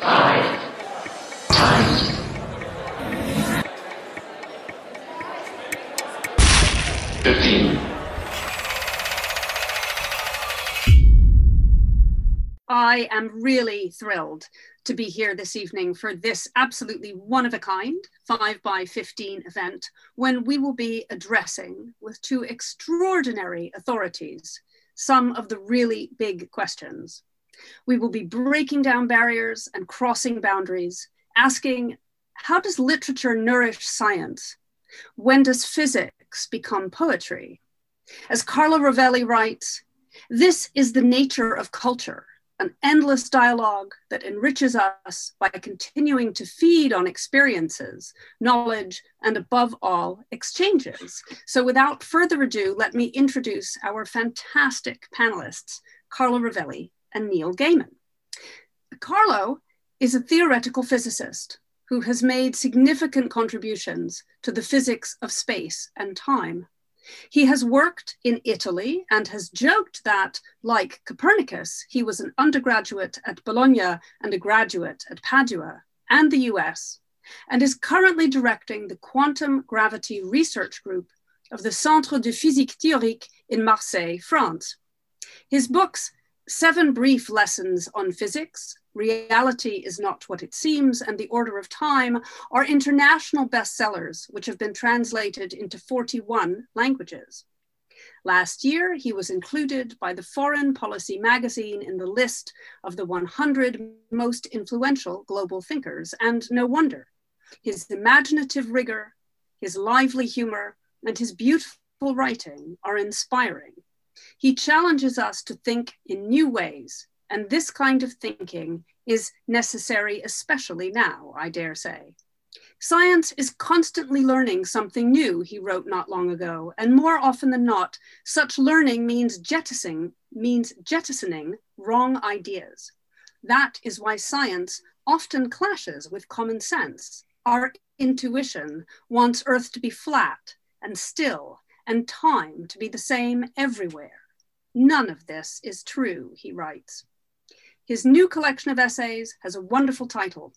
I am really thrilled to be here this evening for this absolutely one of a kind 5 by 15 event when we will be addressing with two extraordinary authorities some of the really big questions. We will be breaking down barriers and crossing boundaries, asking how does literature nourish science? When does physics become poetry? As Carlo Rovelli writes, this is the nature of culture an endless dialogue that enriches us by continuing to feed on experiences, knowledge, and above all, exchanges. So, without further ado, let me introduce our fantastic panelists, Carlo Rovelli and Neil Gaiman. Carlo is a theoretical physicist who has made significant contributions to the physics of space and time. He has worked in Italy and has joked that, like Copernicus, he was an undergraduate at Bologna and a graduate at Padua and the US, and is currently directing the Quantum Gravity Research Group of the Centre de Physique Théorique in Marseille, France. His books, Seven Brief Lessons on Physics, Reality is Not What It Seems, and The Order of Time are international bestsellers, which have been translated into 41 languages. Last year, he was included by the Foreign Policy magazine in the list of the 100 most influential global thinkers, and no wonder. His imaginative rigor, his lively humor, and his beautiful writing are inspiring. He challenges us to think in new ways and this kind of thinking is necessary, especially now, I dare say. Science is constantly learning something new, he wrote not long ago, and more often than not, such learning means jettisoning, means jettisoning wrong ideas. That is why science often clashes with common sense. Our intuition wants Earth to be flat and still, and time to be the same everywhere. None of this is true, he writes. His new collection of essays has a wonderful title.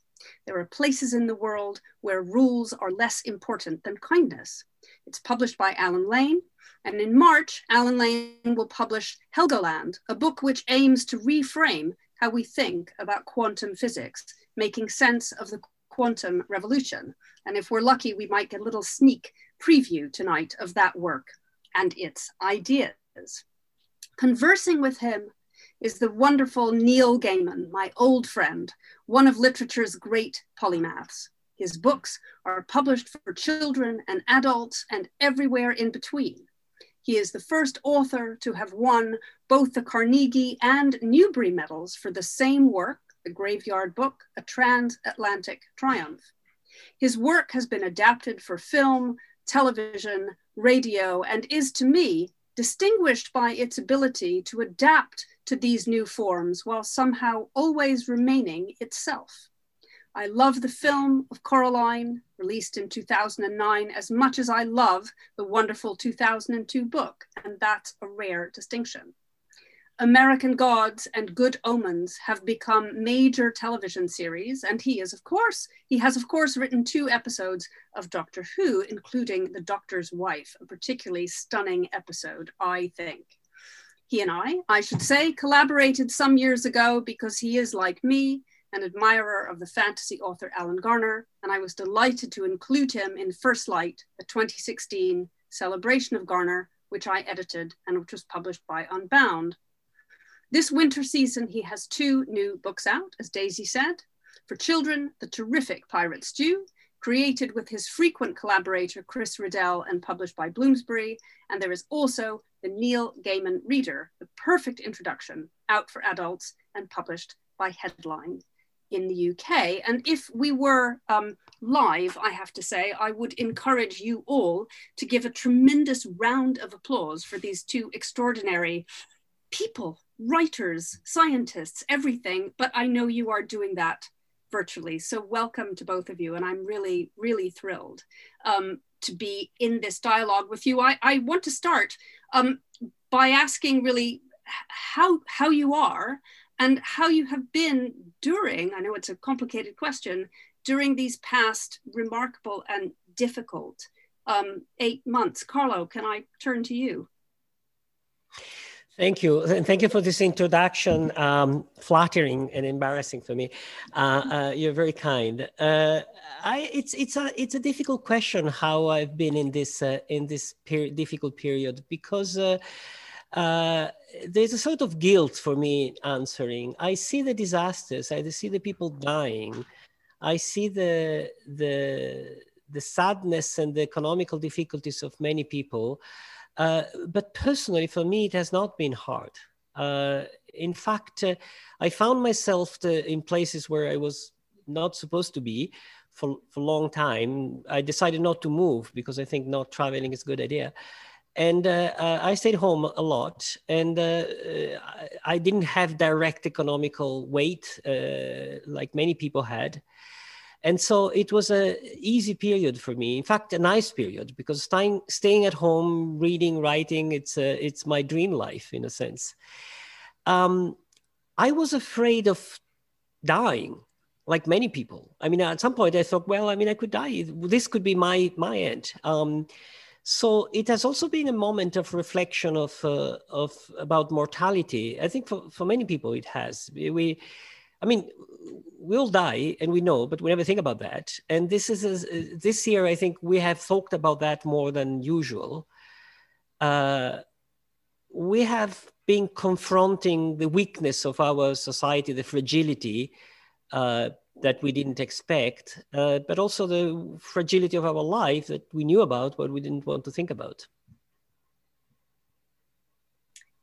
There are places in the world where rules are less important than kindness. It's published by Allen Lane, and in March, Allen Lane will publish Helgoland, a book which aims to reframe how we think about quantum physics, making sense of the quantum revolution. And if we're lucky, we might get a little sneak preview tonight of that work and its ideas. Conversing with him is the wonderful Neil Gaiman, my old friend, one of literature's great polymaths. His books are published for children and adults and everywhere in between. He is the first author to have won both the Carnegie and Newbery medals for the same work, The Graveyard Book, A Transatlantic Triumph. His work has been adapted for film, television, radio, and is to me distinguished by its ability to adapt to these new forms while somehow always remaining itself. I love the film of Coraline, released in 2009, as much as I love the wonderful 2002 book, and that's a rare distinction. American Gods and Good Omens have become major television series, and he is, of course, he has, of course, written two episodes of Doctor Who, including The Doctor's Wife, a particularly stunning episode, I think. He and I, I should say, collaborated some years ago because he is, like me, an admirer of the fantasy author Alan Garner, and I was delighted to include him in First Light, the 2016 celebration of Garner, which I edited and which was published by Unbound. This winter season, he has two new books out, as Daisy said. For children, the terrific Pirate Stew, created with his frequent collaborator Chris Riddell and published by Bloomsbury. And there is also the Neil Gaiman Reader, the perfect introduction, out for adults and published by Headline in the UK. And if we were um, live, I have to say, I would encourage you all to give a tremendous round of applause for these two extraordinary people, writers, scientists, everything. But I know you are doing that virtually. So welcome to both of you. And I'm really, really thrilled um, to be in this dialogue with you. I, I want to start um, by asking really how, how you are and how you have been during, I know it's a complicated question, during these past remarkable and difficult um, eight months. Carlo, can I turn to you? Thank you. And thank you for this introduction. Um, flattering and embarrassing for me. Uh, uh, you're very kind. Uh, I, it's, it's, a, it's a difficult question how I've been in this, uh, in this difficult period because uh, uh, there's a sort of guilt for me answering. I see the disasters, I see the people dying, I see the, the, the sadness and the economical difficulties of many people. Uh, but personally, for me, it has not been hard. Uh, in fact, uh, I found myself to, in places where I was not supposed to be for, for a long time. I decided not to move because I think not traveling is a good idea. And uh, uh, I stayed home a lot, and I didn't have direct economical weight like many people had and so it was a easy period for me in fact a nice period because staying, staying at home reading writing it's a, it's my dream life in a sense. Um, i was afraid of dying like many people. I mean at some point i thought well i mean i could die. This could be my my end. Um, so it has also been a moment of reflection of uh, of about mortality. I think for, for many people it has. We I mean, we'll die, and we know, but we never think about that. And this is a, this year, I think we have talked about that more than usual. Uh, we have been confronting the weakness of our society, the fragility uh, that we didn't expect, uh, but also the fragility of our life that we knew about, but we didn't want to think about.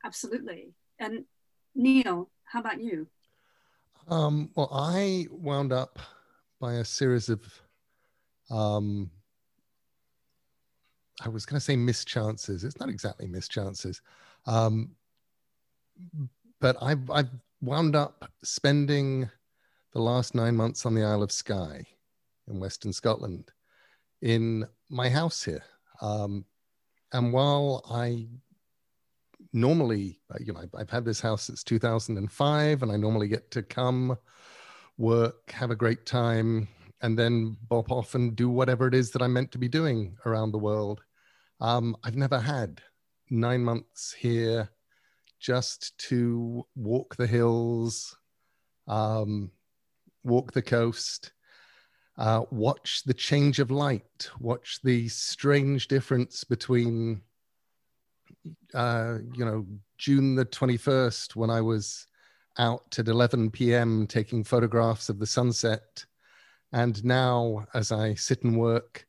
Absolutely. And Neil, how about you? Um, well, I wound up by a series of, um, I was going to say mischances. It's not exactly mischances. Um, but I've, I've wound up spending the last nine months on the Isle of Skye in Western Scotland in my house here. Um, and while I normally, uh, you know, I've had this house since 2005, and I normally get to come, work, have a great time, and then bop off and do whatever it is that I'm meant to be doing around the world. Um, I've never had nine months here just to walk the hills, um, walk the coast, uh, watch the change of light, watch the strange difference between uh, you know, June the 21st when I was out at 11 p.m. taking photographs of the sunset. And now, as I sit and work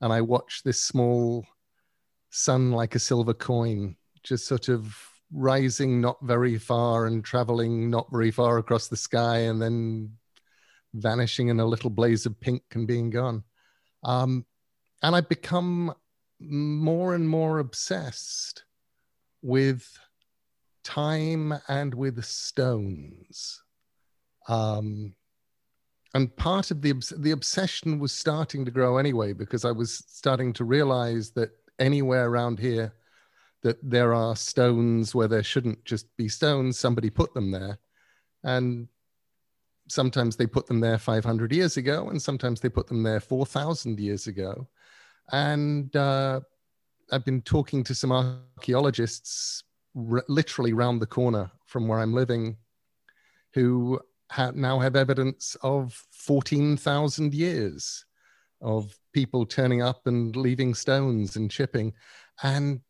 and I watch this small sun like a silver coin just sort of rising not very far and traveling not very far across the sky and then vanishing in a little blaze of pink and being gone. Um, and I've become more and more obsessed with time and with stones. Um, and part of the the obsession was starting to grow anyway because I was starting to realize that anywhere around here that there are stones where there shouldn't just be stones somebody put them there and sometimes they put them there 500 years ago and sometimes they put them there 4000 years ago and uh, I've been talking to some archaeologists r- literally round the corner from where I'm living who ha- now have evidence of 14,000 years of people turning up and leaving stones and chipping. And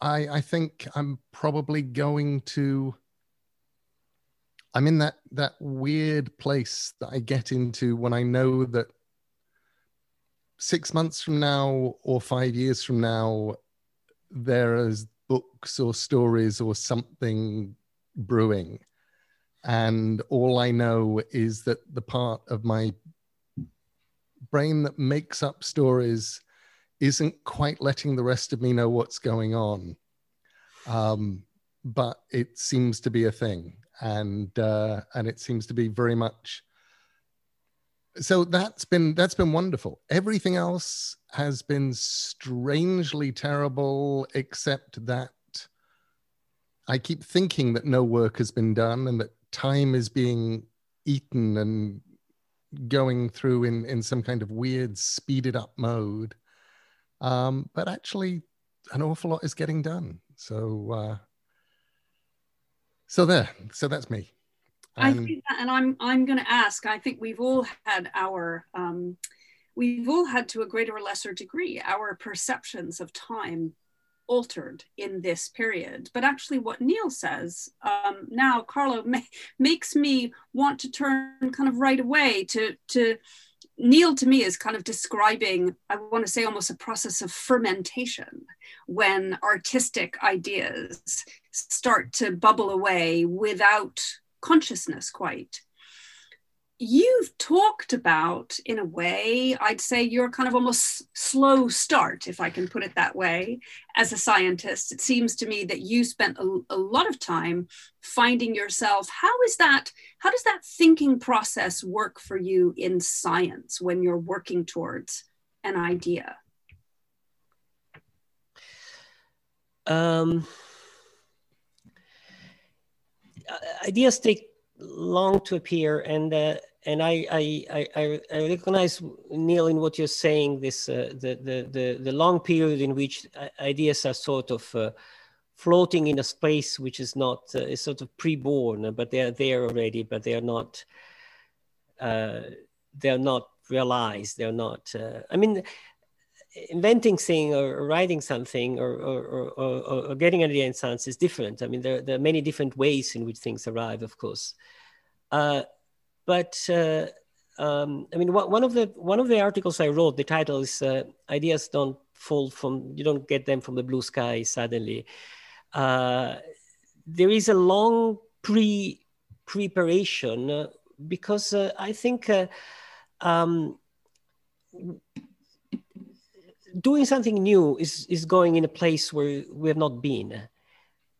I, I think I'm probably going to. I'm in that that weird place that I get into when I know that six months from now or five years from now, there is books or stories or something brewing. And all I know is that the part of my brain that makes up stories isn't quite letting the rest of me know what's going on. Um, but it seems to be a thing. And, uh, and it seems to be very much so that's been that's been wonderful. Everything else has been strangely terrible except that i keep thinking that no work has been done and that time is being eaten and going through in in some kind of weird speeded up mode. Um, but actually an awful lot is getting done. So uh, so there so that's me I think that, and I'm I'm going to ask. I think we've all had our um, we've all had to a greater or lesser degree our perceptions of time altered in this period. But actually, what Neil says um, now, Carlo, ma- makes me want to turn kind of right away to to Neil to me is kind of describing, I want to say almost a process of fermentation when artistic ideas start to bubble away without consciousness quite. You've talked about in a way i'd say you're kind of almost slow start if i can put it that way as a scientist. It seems to me that you spent a, a, lot of time finding yourself. How is that how does that thinking process work for you in science when you're working towards an idea? Um ideas take long to appear and uh, and I, I, I, I, recognize Neil in what you're saying. This uh, the, the the the long period in which ideas are sort of uh, floating in a space which is not uh, is sort of pre-born, but they are there already, but they are not uh, they are not realized. They are not. Uh, I mean, inventing thing or, writing something or, or, or, or, getting an idea in science is different. I mean, there, there, are many different ways in which things arrive, of course. Uh, but uh, um, I mean, one of the one of the articles I wrote, the title is uh, "Ideas Don't Fall from You Don't Get Them from the Blue Sky Suddenly." Uh, there is a long pre preparation uh, because I think. Um, doing something new is is going in a place where we have not been.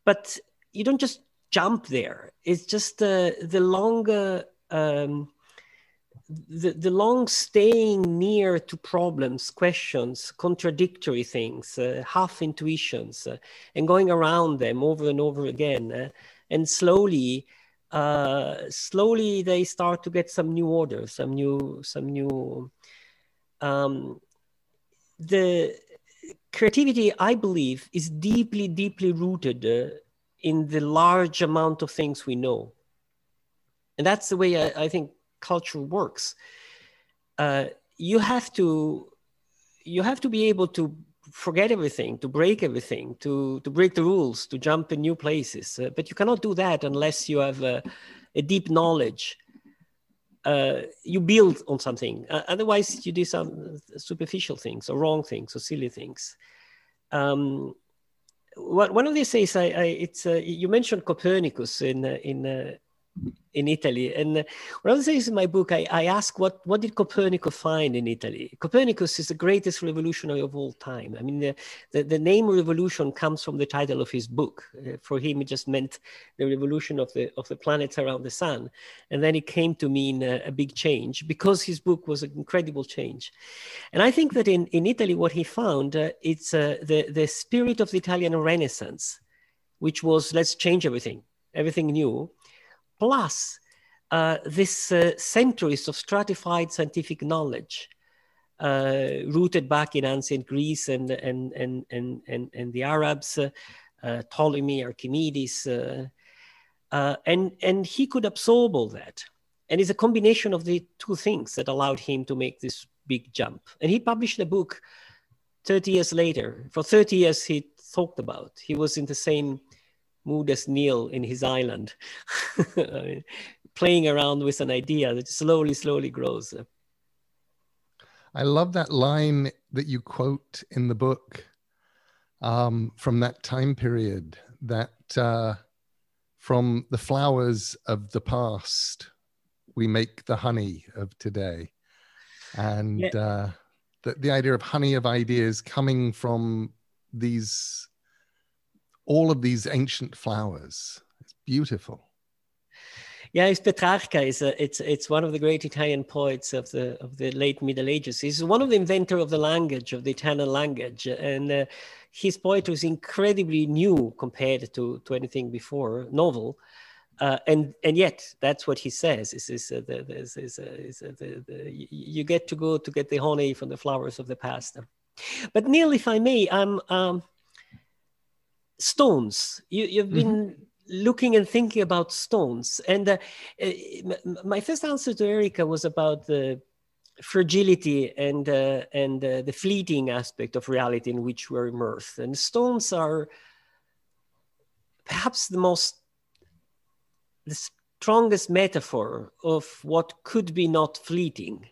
But you don't just jump there. It's just uh, the longer um, the, the long staying near to problems questions contradictory things uh, half intuitions uh, and going around them over and over again uh, and slowly uh, slowly they start to get some new order some new some new um, the creativity, I believe, is deeply, deeply rooted uh, in the large amount of things we know. And that's the way I, I think culture works. Uh, you have to you have to be able to forget everything, to break everything, to to break the rules, to jump in new places. Uh, but you cannot do that unless you have a, a deep knowledge uh, you build on something. Uh, otherwise, you do some superficial things or wrong things or silly things. Um, one of these days, I, I it's uh, you mentioned Copernicus in uh, in uh, in Italy. And one of the things in my book, I, I ask what, what did Copernicus find in Italy? Copernicus is the greatest revolutionary of all time. I mean, the, the, the name revolution comes from the title of his book. Uh, for him, it just meant the revolution of the, of the planets around the sun. And then it came to mean a, a big change because his book was an incredible change. And I think that in, in Italy, what he found, uh, it's uh, the, the spirit of the Italian Renaissance, which was let's change everything, everything new plus uh, this uh, centuries of stratified scientific knowledge uh, rooted back in ancient Greece and, and, and, and, and, and the Arabs, uh, uh, Ptolemy, Archimedes. Uh, and, and he could absorb all that. And it's a combination of the two things that allowed him to make this big jump. And he published a book 30 years later. For 30 years, he talked about. He was in the same mood as Neil in his island, playing around with an idea that slowly, slowly grows. I love that line that you quote in the book um, from that time period that uh, from the flowers of the past, we make the honey of today. And yeah. uh, the, the idea of honey of ideas coming from these all of these ancient flowers. It's beautiful. Yeah, it's Petrarca. Is it's it's one of the great Italian poets of the of the late Middle Ages. He's one of the inventor of the language of the Italian language, and uh, his poetry is incredibly new compared to to anything before, novel. Uh, and and yet that's what he says is is, uh, the, is, uh, uh, the, the, you get to go to get the honey from the flowers of the past but neil if i may um, um stones. You, have been mm-hmm. looking and thinking about stones. And uh, my first answer to erica was about the fragility and uh, and uh, the fleeting aspect of reality in which we're immersed. And stones are perhaps the most the strongest metaphor of what could be not fleeting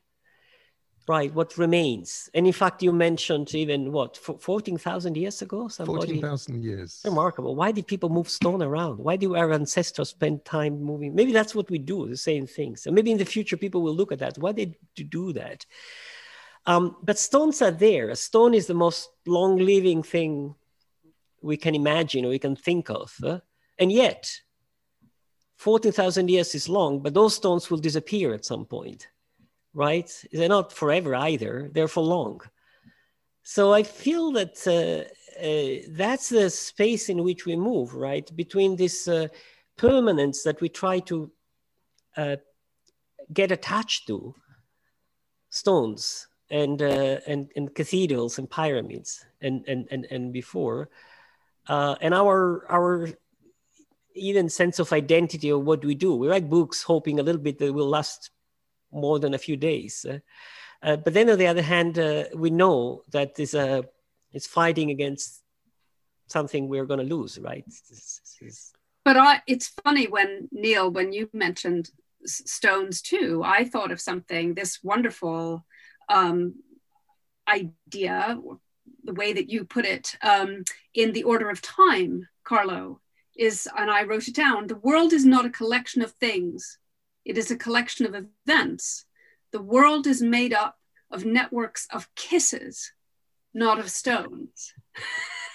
right what remains? And in fact you mentioned even what 14,000 years ago 14,000 years. Remarkable. Why did people move stone around? Why do our ancestors spend time moving? Maybe that's what we do the same things. And maybe in the future people will look at that. Why did you do that? Um, but stones are there. A stone is the most long living thing we can imagine or we can think of uh? and yet 14,000 years is long but those stones will disappear at some point right? They're not forever either, they're for long. So I feel that uh, uh, that's the space in which we move, right? Between this uh, permanence that we try to uh, get attached to, stones and, uh, and, and cathedrals and pyramids and, and, and, and before, uh, and our, our even sense of identity of what we do. We write books hoping a little bit that will last more than a few days. Uh, uh, but then on the other hand, uh, we know that this, uh, it's fighting against something we're going to lose, right? But I, it's funny when Neil, when you mentioned stones too, I thought of something, this wonderful um, idea, the way that you put it, um, in the order of time, Carlo, is, and I wrote it down, the world is not a collection of things, it is a collection of events. The world is made up of networks of kisses, not of stones.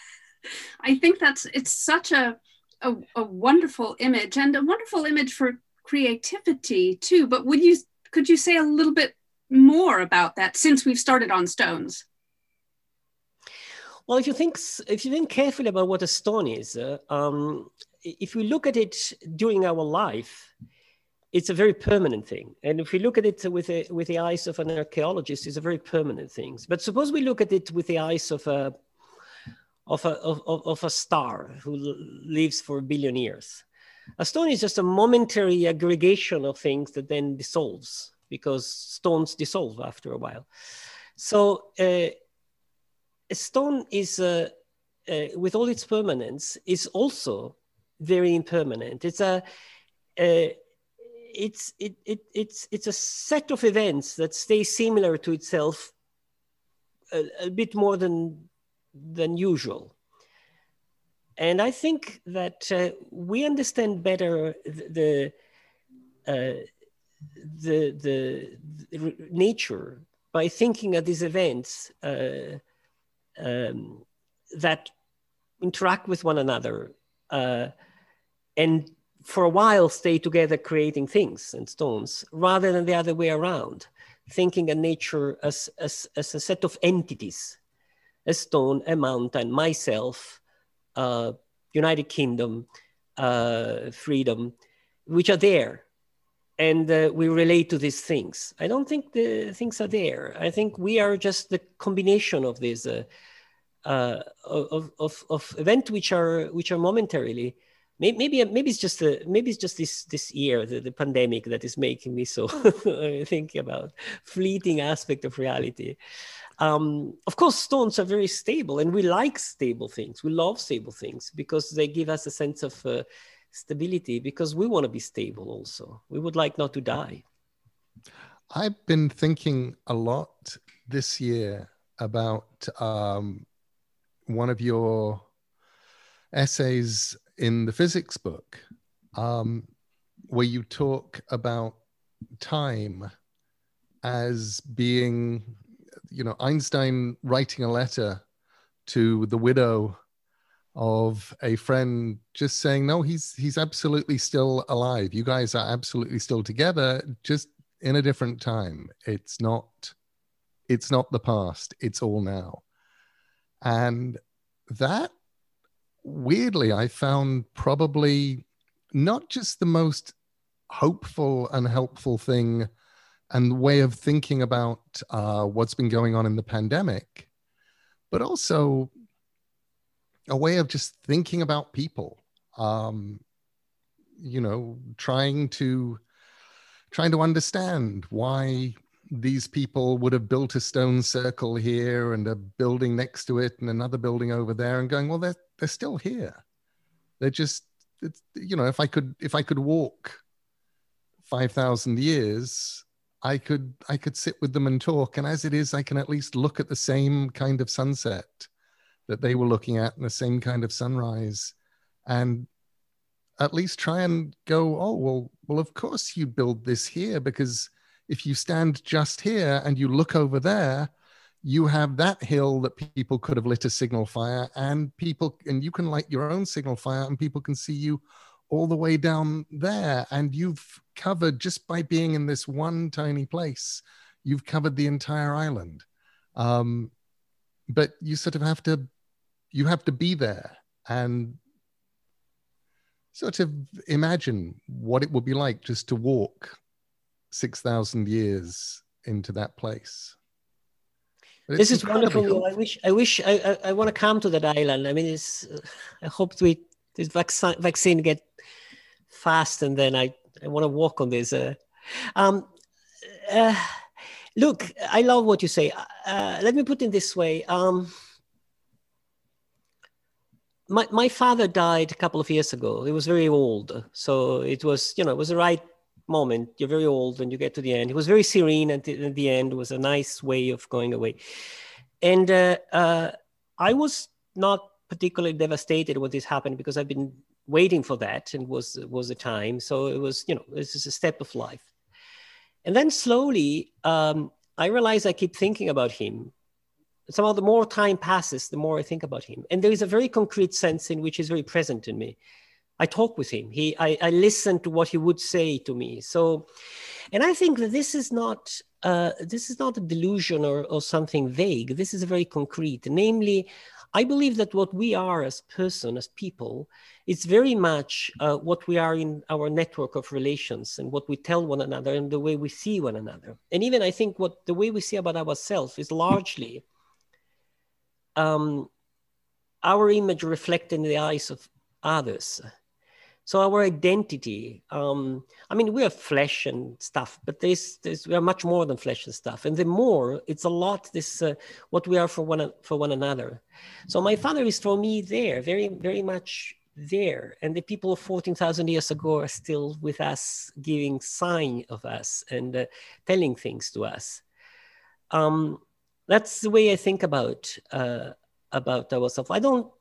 I think that's it's such a, a, a wonderful image and a wonderful image for creativity too. But would you could you say a little bit more about that since we've started on stones? Well, if you think if you think carefully about what a stone is, uh, um, if we look at it during our life, it's a very permanent thing. And if we look at it with, a, with the eyes of an archaeologist, it's a very permanent thing. But suppose we look at it with the eyes of a, of a, of, of a star who lives for a billion years. A stone is just a momentary aggregation of things that then dissolves because stones dissolve after a while. So uh, a stone is, uh, uh, with all its permanence, is also very impermanent. It's a, a it's it, it it's it's a set of events that stay similar to itself a, a bit more than than usual. And i think that uh, we understand better the uh, the, the, the nature by thinking of these events uh, um, that interact with one another uh, and for a while stay together creating things and stones rather than the other way around thinking of nature as, as, as a set of entities a stone a mountain myself uh, united kingdom uh, freedom which are there. And uh, we relate to these things. I don't think the things are there. I think we are just the combination of these uh, uh, of, of, of events which are which are momentarily maybe maybe it's just maybe it's just this this year the, the pandemic that is making me so think about fleeting aspect of reality. Um, of course stones are very stable and we like stable things. We love stable things because they give us a sense of uh, stability because we want to be stable also. We would like not to die. I've been thinking a lot this year about um, one of your essays in the physics book um, where you talk about time as being, you know, Einstein writing a letter to the widow of a friend just saying no he's he's absolutely still alive. You guys are absolutely still together just in a different time. It's not it's not the past. It's all now. And that weirdly, I found probably not just the most hopeful and helpful thing and way of thinking about uh, what's been going on in the pandemic, but also a way of just thinking about people. Um, you know, trying to trying to understand why these people would have built a stone circle here and a building next to it and another building over there and going well they're they're still here. They're just you know if i could if i could walk 5000 years i could i could sit with them and talk. And as it is i can at least look at the same kind of sunset that they were looking at and the same kind of sunrise and at least try and go oh well well of course you build this here because if you stand just here and you look over there, you have that hill that people could have lit a signal fire and people and you can light your own signal fire and people can see you all the way down there and you've covered just by being in this one tiny place you've covered the entire island um, but you sort of have to you have to be there and sort of imagine what it would be like just to walk 6,000 years into that place. This is wonderful. I wish, I wish, I, I, I, want to come to that island. I mean, it's, uh, I hope we, this vaccine, vaccine get fast and then I, I want to walk on this. Uh, um, uh, look, I love what you say. Uh, let me put it this way. Um, my, my father died a couple of years ago. He was very old. So it was, you know, it was the right moment. You're very old and you get to the end. He was very serene and the, at the end. Was a nice way of going away. And uh, uh, I was not particularly devastated when this happened because I've been waiting for that and was was a time. So it was, you know, this is a step of life. And then slowly, um, I realize I keep thinking about him. Somehow, the more time passes, the more I think about him. And there is a very concrete sense in which he's very present in me. I talk with him. He, I, I listen to what he would say to me. So, and I think that this is not, uh, this is not a delusion or, or something vague. This is very concrete. Namely, I believe that what we are as person, as people, is very much uh, what we are in our network of relations and what we tell one another and the way we see one another. And even I think what the way we see about ourselves is largely um, our image reflected in the eyes of others. So our identity, um, I mean, we are flesh and stuff, but this, this, we are much more than flesh and stuff. And the more, it's a lot this uh, what we are for one for one another. So my father is for me there, very very much there, and the people of fourteen thousand years ago are still with us, giving sign of us and uh, telling things to us. Um, that's the way I think about uh, about ourselves. I don't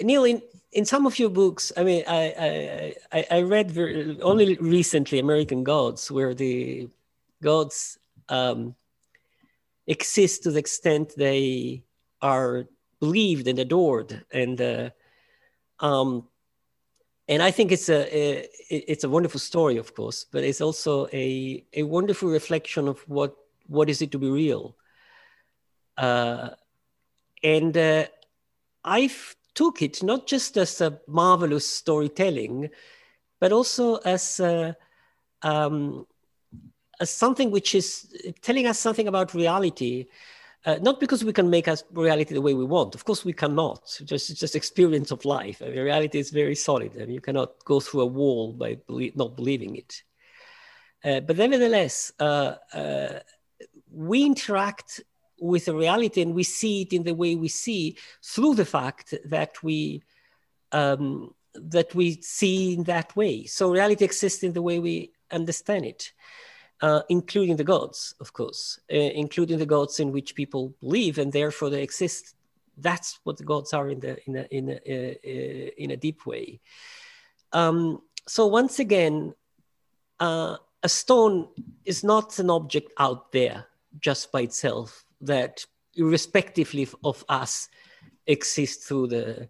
Neil, in, in some of your books, I mean, I I, I read very, only recently American Gods, where the gods um, exist to the extent they are believed and adored, and uh, um, and I think it's a, a, it's a wonderful story, of course, but it's also a a wonderful reflection of what what is it to be real. Uh, and uh, I've took it not just as a marvelous storytelling, but also as a, um, as something which is telling us something about reality. Uh, not because we can make us reality the way we want. Of course, we cannot. Just just experience of life. I mean, reality is very solid. I mean, you cannot go through a wall by not believing it. Uh, but nevertheless, uh, uh we interact with the reality and we see it in the way we see through the fact that we um, that we see in that way. So reality exists in the way we understand it uh, including the gods of course uh, including the gods in which people believe and therefore they exist. That's what the gods are in the in a in a, uh, in a deep way. Um, so once again uh, a stone is not an object out there just by itself that irrespectively of us exist through the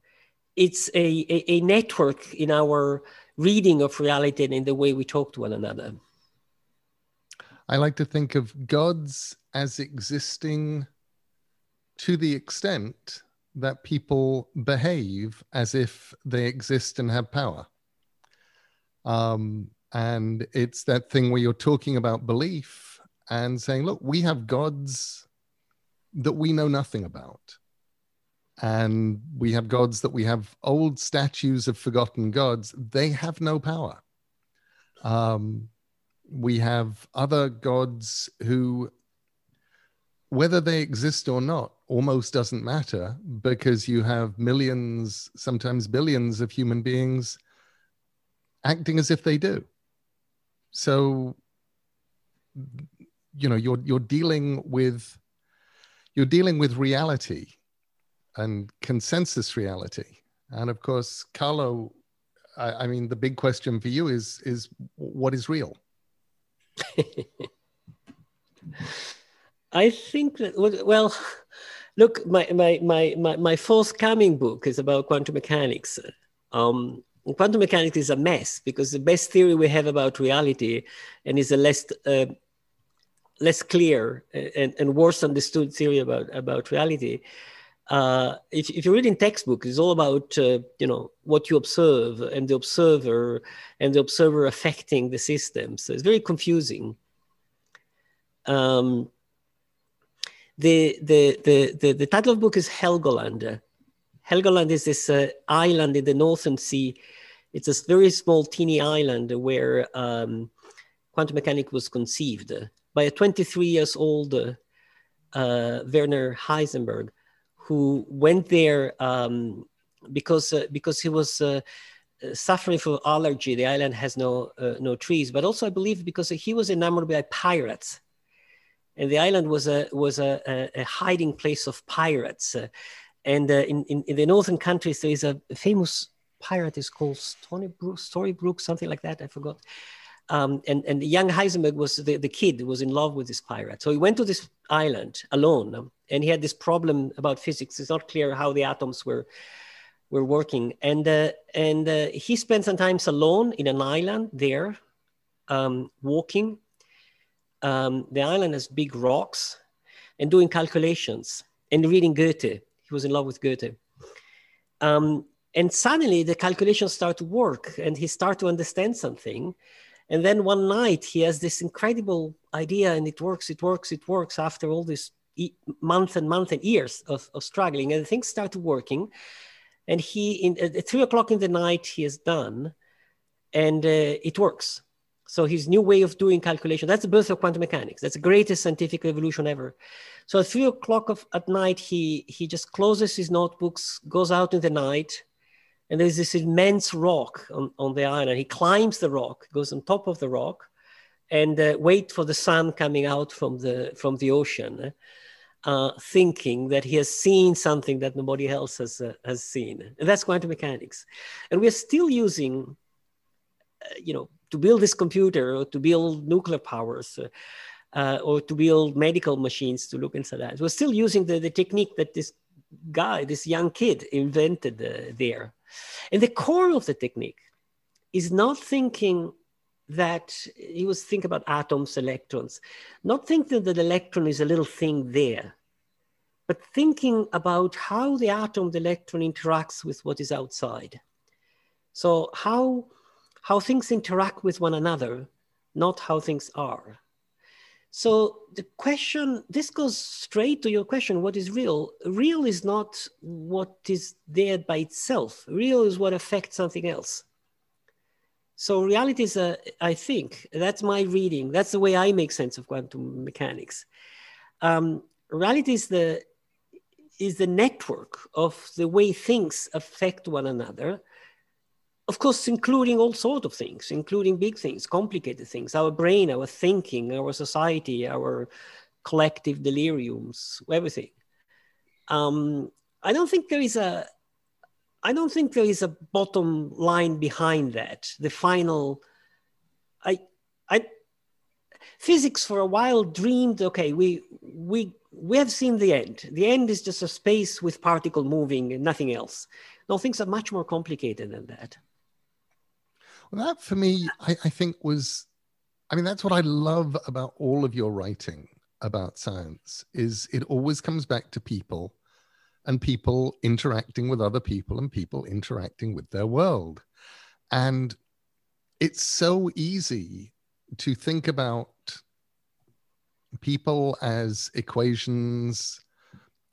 it's a, a, a, network in our reading of reality and in the way we talk to one another i like to think of gods as existing to the extent that people behave as if they exist and have power. Um, and it's that thing where you're talking about belief and saying, look, we have gods that we know nothing about. And we have gods that we have old statues of forgotten gods. They have no power. Um, we have other gods who, whether they exist or not, almost doesn't matter because you have millions, sometimes billions of human beings acting as if they do. So, you know, you're you're dealing with you're dealing with reality and consensus reality. And of course, Carlo, I, I mean, the big question for you is is what is real? I think that well, look, my my my my, my forthcoming book is about quantum mechanics. Um, quantum mechanics is a mess because the best theory we have about reality and is a less uh, less clear and, and worse understood theory about about reality. Uh, if, if you read in textbook, it's all about uh, you know what you observe and the observer and the observer affecting the system. So it's very confusing. Um, the, the, the, the, the title of the book is Helgoland. Helgoland is this uh, island in the Northern Sea. It's a very small, teeny island where um, quantum mechanics was conceived by a 23 years old uh, Werner Heisenberg, who went there um, because, uh, because he was uh, suffering from allergy. The island has no, uh, no trees, but also I believe because he was enamored by pirates and the island was a was a, a hiding place of pirates. Uh, and uh, in, in, in the northern countries, there is a famous pirate is called Storybrooke, Storybrooke, something like that. I forgot. Um, and and young Heisenberg was the, the kid who was in love with this pirate. So he went to this island alone, um, and he had this problem about physics. It's not clear how the atoms were were working, and uh, and uh, he spent some time alone in an island there, um, walking um, the island has big rocks and doing calculations and reading Goethe. He was in love with Goethe. Um, and suddenly the calculations start to work and he start to understand something. And then one night he has this incredible idea and it works, it works, it works after all this e- month and month and years of, of struggling and things start working. And he, in, at three o'clock in the night, he is done and uh, it works. So his new way of doing calculation, that's the birth of quantum mechanics. That's the greatest scientific revolution ever. So at three o'clock of, at night, he, he just closes his notebooks, goes out in the night, and there's this immense rock on, on the island. He climbs the rock, goes on top of the rock, and uh, wait for the sun coming out from the, from the ocean, uh, thinking that he has seen something that nobody else has, uh, has seen. And that's quantum mechanics. And we're still using, uh, you know, to build this computer or to build nuclear powers uh, uh, or to build medical machines to look inside that. We're still using the, the technique that this guy, this young kid invented there. And the core of the technique is not thinking that he was thinking about atoms, electrons, not thinking that the electron is a little thing there, but thinking about how the atom, the electron interacts with what is outside. So how how things interact with one another, not how things are. So the question, this goes straight to your question, what is real? Real is not what is there by itself. Real is what affects something else. So reality is, a, I think, that's my reading. That's the way I make sense of quantum mechanics. Um, reality is the, is the network of the way things affect one another of course, including all sorts of things, including big things, complicated things, our brain, our thinking, our society, our collective deliriums, everything. Um, I don't think there is a, I don't think there is a bottom line behind that. The final, I, I, physics for a while dreamed, okay, we, we, we have seen the end. The end is just a space with particle moving and nothing else. No, things are much more complicated than that. Well, that for me, I, I think was, I mean, that's what I love about all of your writing about science is it always comes back to people and people interacting with other people and people interacting with their world. And it's so easy to think about people as equations,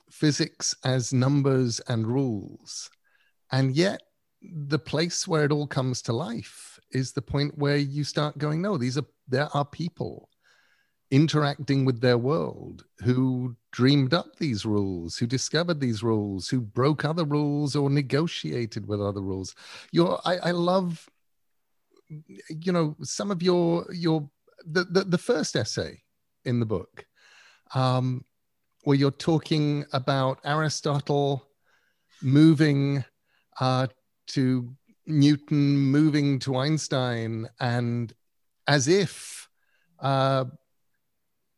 physics as numbers and rules. And yet, the place where it all comes to life is the point where you start going, no, these are, there are people interacting with their world who dreamed up these rules, who discovered these rules, who broke other rules or negotiated with other rules. Your, I, I love, you know, some of your your the, the, the first essay in the book, um, where you're talking about Aristotle moving uh, to Newton, moving to Einstein, and as if uh,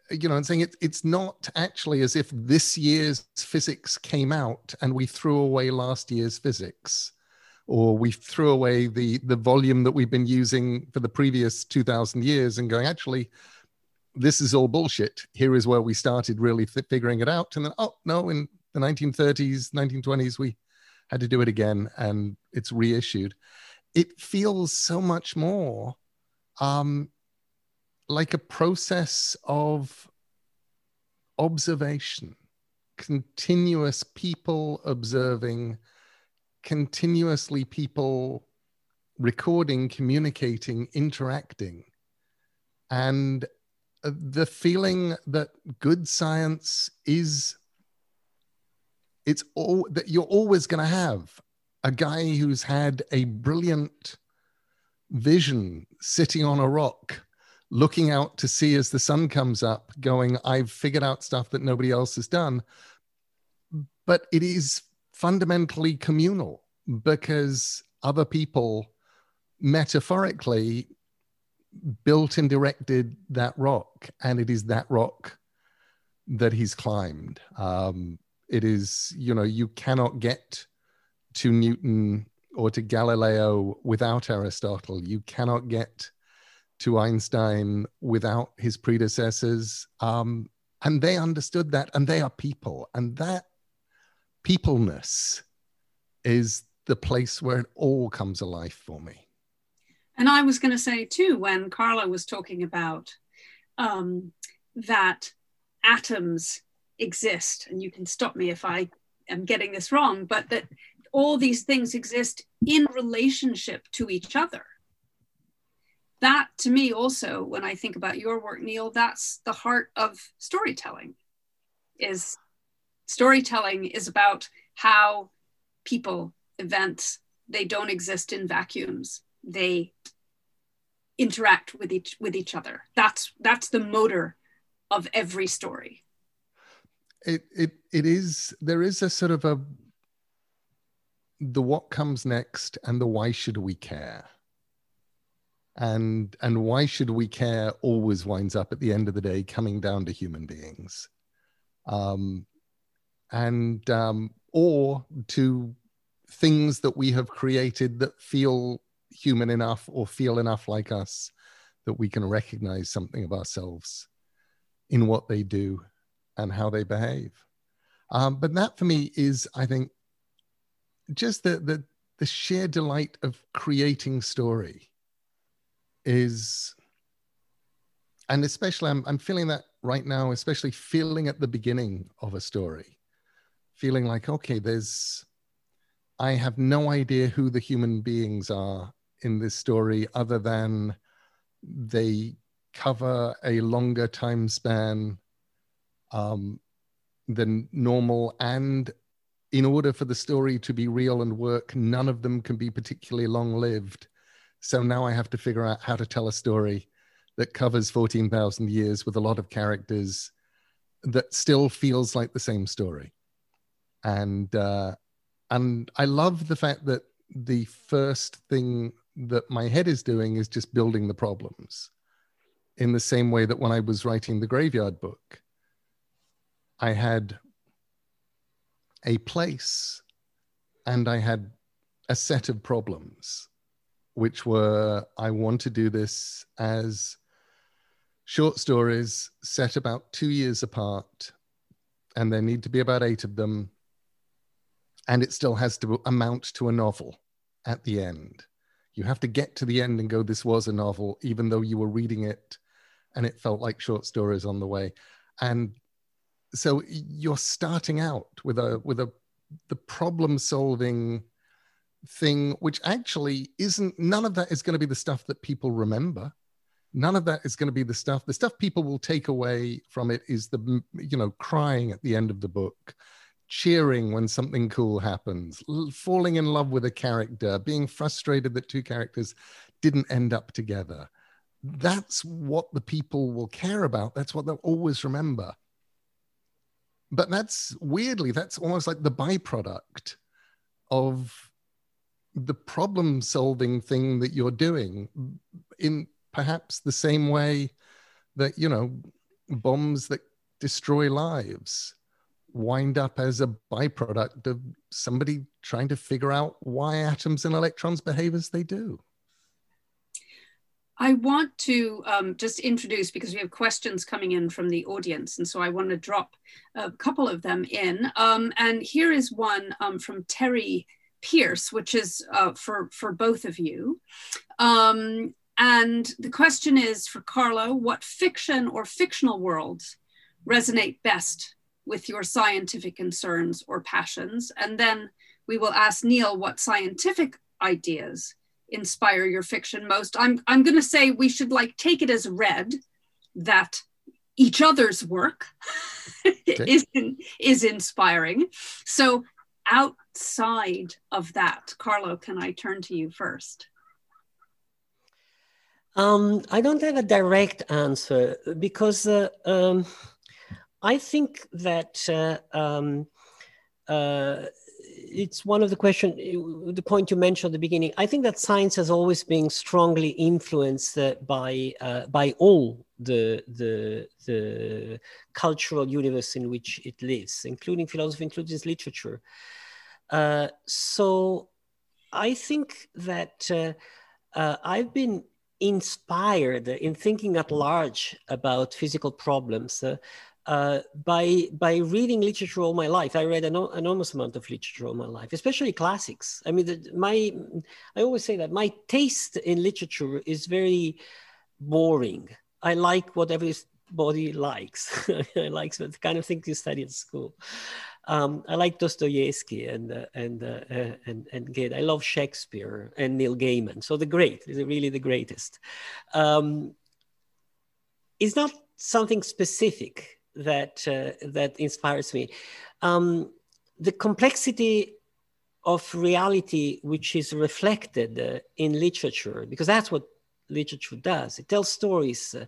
you know, and saying it, it's not actually as if this year's physics came out and we threw away last year's physics, or we threw away the the volume that we've been using for the previous two thousand years, and going actually, this is all bullshit. Here is where we started really figuring it out, and then oh no, in the 1930s, 1920s, we had to do it again, and it's reissued. It feels so much more um, like a process of observation, continuous people observing, continuously people recording, communicating, interacting. And uh, the feeling that good science is it's all that you're always going to have a guy who's had a brilliant vision sitting on a rock looking out to sea as the sun comes up, going, I've figured out stuff that nobody else has done. But it is fundamentally communal because other people metaphorically built and directed that rock, and it is that rock that he's climbed. Um, it is, you know, you cannot get to Newton or to Galileo without Aristotle. You cannot get to Einstein without his predecessors. Um, and they understood that, and they are people. And that peopleness is the place where it all comes alive for me. And I was going to say, too, when Carlo was talking about um, that atoms exist, and you can stop me if I am getting this wrong, but that all these things exist in relationship to each other. That to me also when i think about your work neil that's the heart of storytelling is storytelling is about how people events they don't exist in vacuums. They interact with each with each other. That's that's the motor of every story it it it is there is a sort of a the what comes next and the why should we care? And and why should we care always winds up at the end of the day coming down to human beings. Um and um or to things that we have created that feel human enough or feel enough like us that we can recognize something of ourselves in what they do and how they behave. Um, but that for me is i think just the the the sheer delight of creating story is and especially I'm, I'm feeling that right now especially feeling at the beginning of a story feeling like okay there's i have no idea who the human beings are in this story other than they cover a longer time span um, than normal and in order for the story to be real and work none of them can be particularly long lived so now I have to figure out how to tell a story that covers 14,000 years with a lot of characters that still feels like the same story. And uh, and I love the fact that the first thing that my head is doing is just building the problems in the same way that when I was writing the graveyard book, I had a place and I had a set of problems which were I want to do this as short stories set about two years apart, and there need to be about eight of them. and it still has to amount to a novel at the end. You have to get to the end and go, this was a novel, even though you were reading it and it felt like short stories on the way. And so you're starting out with a with a the problem solving thing which actually isn't none of that is going to be the stuff that people remember. None of that is going to be the stuff the stuff people will take away from it is the you know crying at the end of the book cheering when something cool happens falling in love with a character being frustrated that two characters didn't end up together. That's what the people will care about. That's what they'll always remember but that's weirdly that's almost like the byproduct of the problem solving thing that you're doing in perhaps the same way that you know bombs that destroy lives wind up as a byproduct of somebody trying to figure out why atoms and electrons behave as they do I want to um, just introduce because we have questions coming in from the audience, and so I want to drop a couple of them in. Um, and here is one um, from Terry Pierce, which is uh, for for both of you. Um, and the question is for Carlo: What fiction or fictional worlds resonate best with your scientific concerns or passions? And then we will ask Neil what scientific ideas inspire your fiction most. I'm i'm going to say we should like take it as read that each other's work okay. is is inspiring. So outside of that carlo can i turn to you first? Um, i don't have a direct answer because uh, um, i think that uh, um, uh, it's one of the question, the point you mentioned at the beginning. I think that science has always been strongly influenced uh, by uh, by all the the the cultural universe in which it lives, including philosophy, including literature. Uh, so, I think that uh, uh, I've been inspired in thinking at large about physical problems uh, by by reading literature all my life. I read an enormous amount of literature all my life, especially classics. I mean, the, my I always say that my taste in literature is very boring. I like what everybody likes. I like the kind of things you study at school. Um, I like Dostoevsky and uh, and, uh, uh, and and Goethe. I love Shakespeare and Neil Gaiman. So the great, is really the greatest. Um, it's not something specific that uh, that inspires me. Um, the complexity of reality, which is reflected uh, in literature, because that's what literature does. It tells stories. Uh,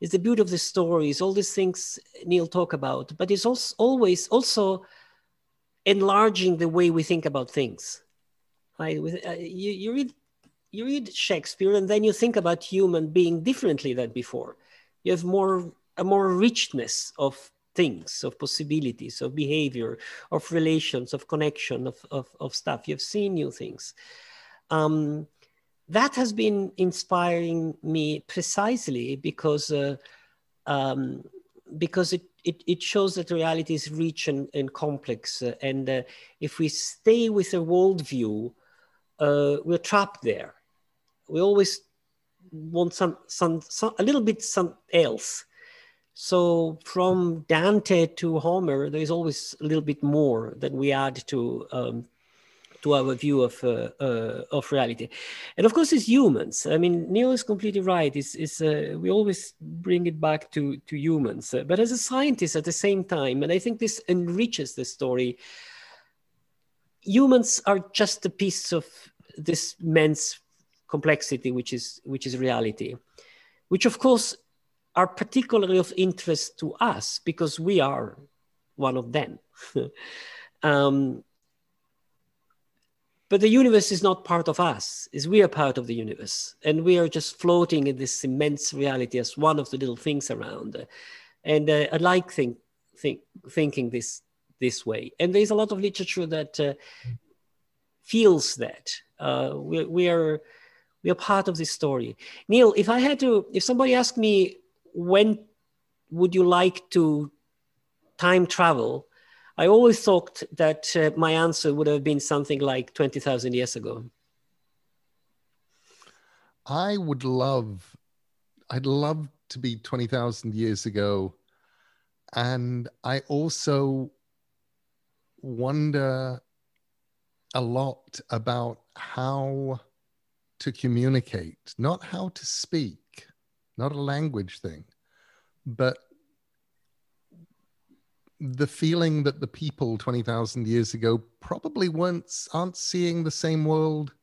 it's the beauty of the stories, all these things Neil talk about, but it's also always also enlarging the way we think about things. Right? With, uh, you, you read you read Shakespeare, and then you think about human being differently than before. You have more a more richness of things, of possibilities, of behavior, of relations, of connection, of, of, of stuff. You've seen new things. Um, that has been inspiring me precisely because uh, um, because it, it, it, shows that reality is rich and, and complex. Uh, and uh, if we stay with a worldview, uh, we're trapped there. We always want some, some, some a little bit some else. So from Dante to Homer, there is always a little bit more that we add to um, to our view of uh, uh, of reality, and of course, as humans. I mean, Neil is completely right. Is is uh, we always bring it back to to humans, but as a scientist at the same time, and I think this enriches the story. Humans are just a piece of this immense complexity, which is which is reality, which of course are particularly of interest to us because we are one of them. um, but the universe is not part of us is we are part of the universe. And we are just floating in this immense reality as one of the little things around. And uh, i like think, think, thinking this this way. And there's a lot of literature that uh, feels that. Uh, we, we are we are part of this story. Neil if i had to if somebody asked me when would you like to time travel? I always thought that uh, my answer would have been something like 20,000 years ago. I would love, I'd love to be 20,000 years ago. And I also wonder a lot about how to communicate, not how to speak, not a language thing, but the feeling that the people 20,000 years ago probably weren't aren't seeing the same world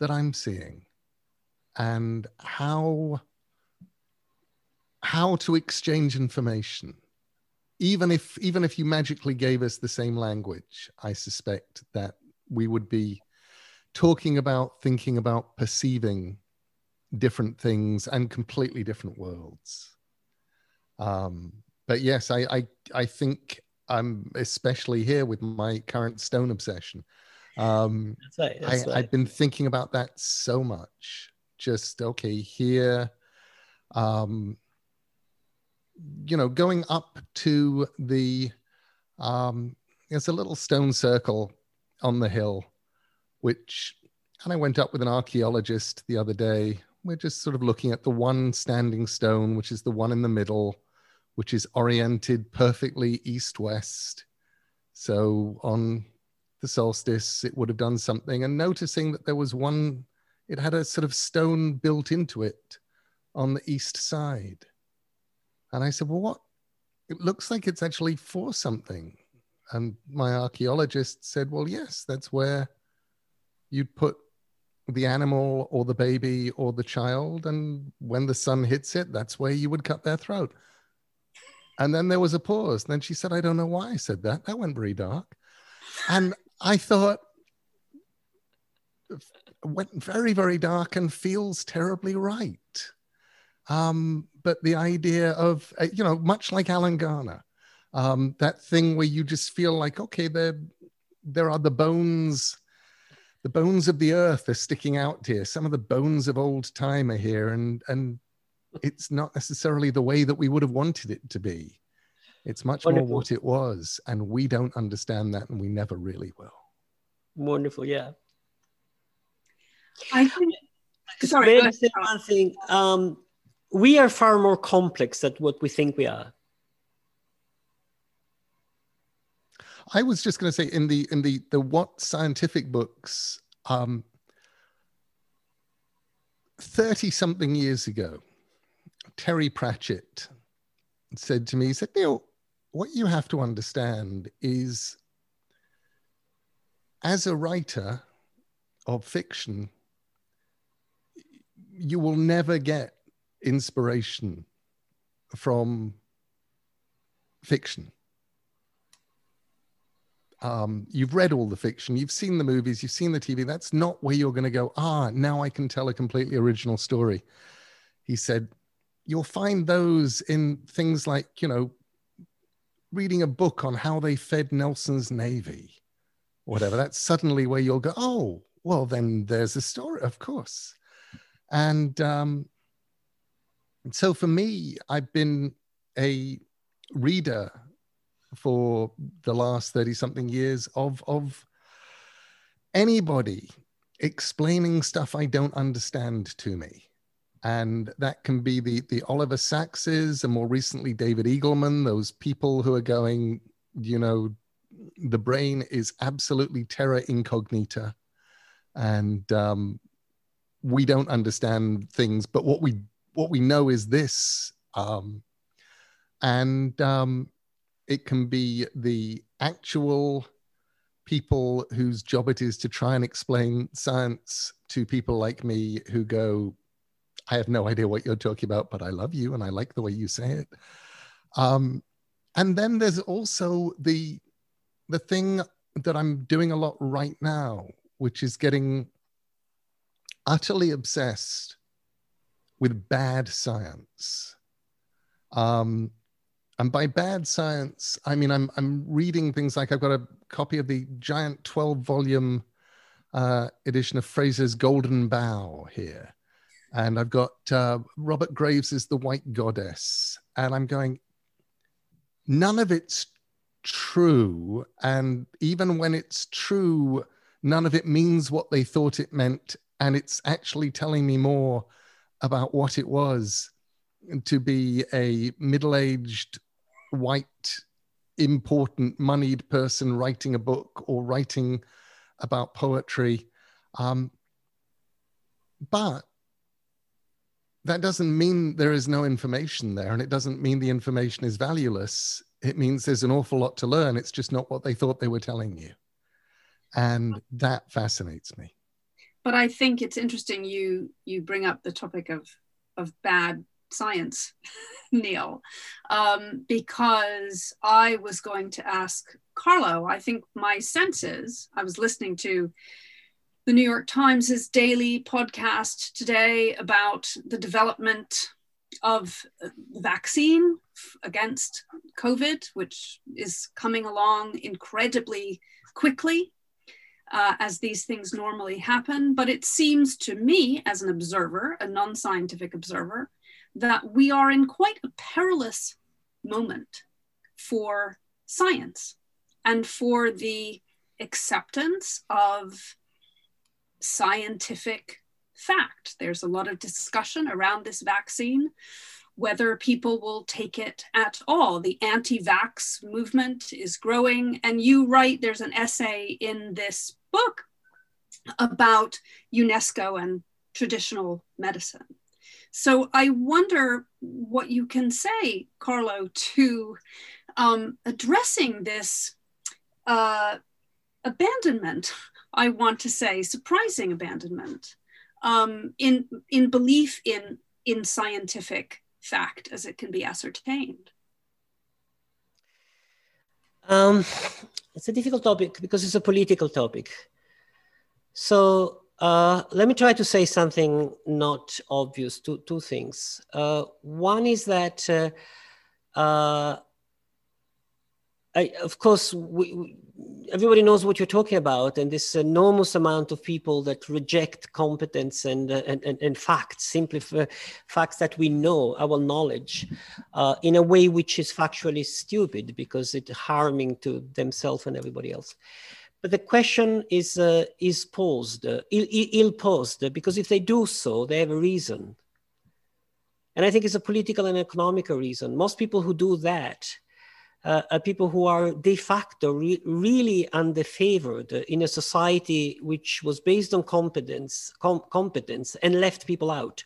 that I'm seeing. And how how to exchange information. Even if even if you magically gave us the same language i suspect that we would be talking about thinking about perceiving different things and completely different worlds. Um, but yes I, I i think i'm especially here with my current stone obsession. Um, That's right, that's I, right. i've been thinking about that so much. Just okay here um you know going up to the um there's a little stone circle on the hill which and i went up with an archaeologist the other day we're just sort of looking at the one standing stone which is the one in the middle which is oriented perfectly east west so on the solstice it would have done something and noticing that there was one it had a sort of stone built into it on the east side. And I said, Well, what? It looks like it's actually for something. And my archaeologist said, Well, yes, that's where you'd put the animal or the baby or the child. And when the sun hits it, that's where you would cut their throat. And then there was a pause. Then she said, I don't know why I said that. That went very dark. And I thought, went very, very dark and feels terribly right. Um, but the idea of, uh, you know, much like Alan Garner, um, that thing where you just feel like, okay, there, there are the bones, the bones of the earth are sticking out here. Some of the bones of old time are here, and and it's not necessarily the way that we would have wanted it to be. It's much Wonderful. more what it was, and we don't understand that, and we never really will. Wonderful, yeah. I think. Sorry. May go I say one thing? Um, we are far more complex than what we think we are. I was just going to say in the in the the what scientific books, um, thirty something years ago, Terry Pratchett said to me, he said, Neil, what you have to understand is, as a writer of fiction, you will never get inspiration from fiction um, you've read all the fiction, you've seen the movies, you've seen the TV. That's not where you're going to go, ah, now I can tell a completely original story. He said, you'll find those in things like, you know, reading a book on how they fed Nelson's Navy, whatever. That's suddenly where you'll go, oh, well, then there's a story, of course. And um, so for me, I've been a reader for the last 30 something years of of anybody explaining stuff I don't understand to me. And that can be the the Oliver Sackses and more recently David Eagleman, those people who are going, you know, the brain is absolutely terra incognita. And um, we don't understand things, but what we what we know is this. Um, and um, it can be the actual people whose job it is to try and explain science to people like me who go, I have no idea what you're talking about, but I love you and I like the way you say it. Um, and then there's also the the thing that I'm doing a lot right now, which is getting utterly obsessed with bad science. Um, and by bad science, I mean I'm I'm reading things like I've got a copy of the giant 12 volume uh, edition of Frazer's Golden Bough here, and I've got uh, Robert Graves' is The White Goddess, and I'm going. None of it's true. And even when it's true, none of it means what they thought it meant. And it's actually telling me more about what it was to be a middle aged, white, important, moneyed person writing a book or writing about poetry. Um, but that doesn't mean there is no information there, and it doesn't mean the information is valueless. It means there's an awful lot to learn. It's just not what they thought they were telling you. And that fascinates me. But I think it's interesting you you bring up the topic of of bad science, Neil, um, because I was going to ask Carlo. I think my senses. I was listening to the New York Times' daily podcast today about the development of the vaccine against COVID, which is coming along incredibly quickly. Uh, as these things normally happen. But it seems to me, as an observer, a non scientific observer, that we are in quite a perilous moment for science and for the acceptance of scientific fact. There's a lot of discussion around this vaccine, whether people will take it at all. The anti vax movement is growing. And you write, there's an essay in this book about UNESCO and traditional medicine. So I wonder what you can say, Carlo, to um, addressing this uh, abandonment I want to say, surprising abandonment um, in, in belief in, in scientific fact as it can be ascertained? Um, it's a difficult topic because it's a political topic. So uh, let me try to say something not obvious. Two, two things. Uh, one is that, uh, uh I, of course, we, everybody knows what you're talking about and this enormous amount of people that reject competence and, uh, and, and, and, facts simply facts that we know our knowledge in a way which is factually stupid because it's harming to themselves and everybody else the question is uh, is posed uh, ill, posed because if they do so they have a reason and i think it's a political and economical reason most people who do that uh, uh, people who are de facto re really underfavored in a society which was based on competence, com competence and left people out.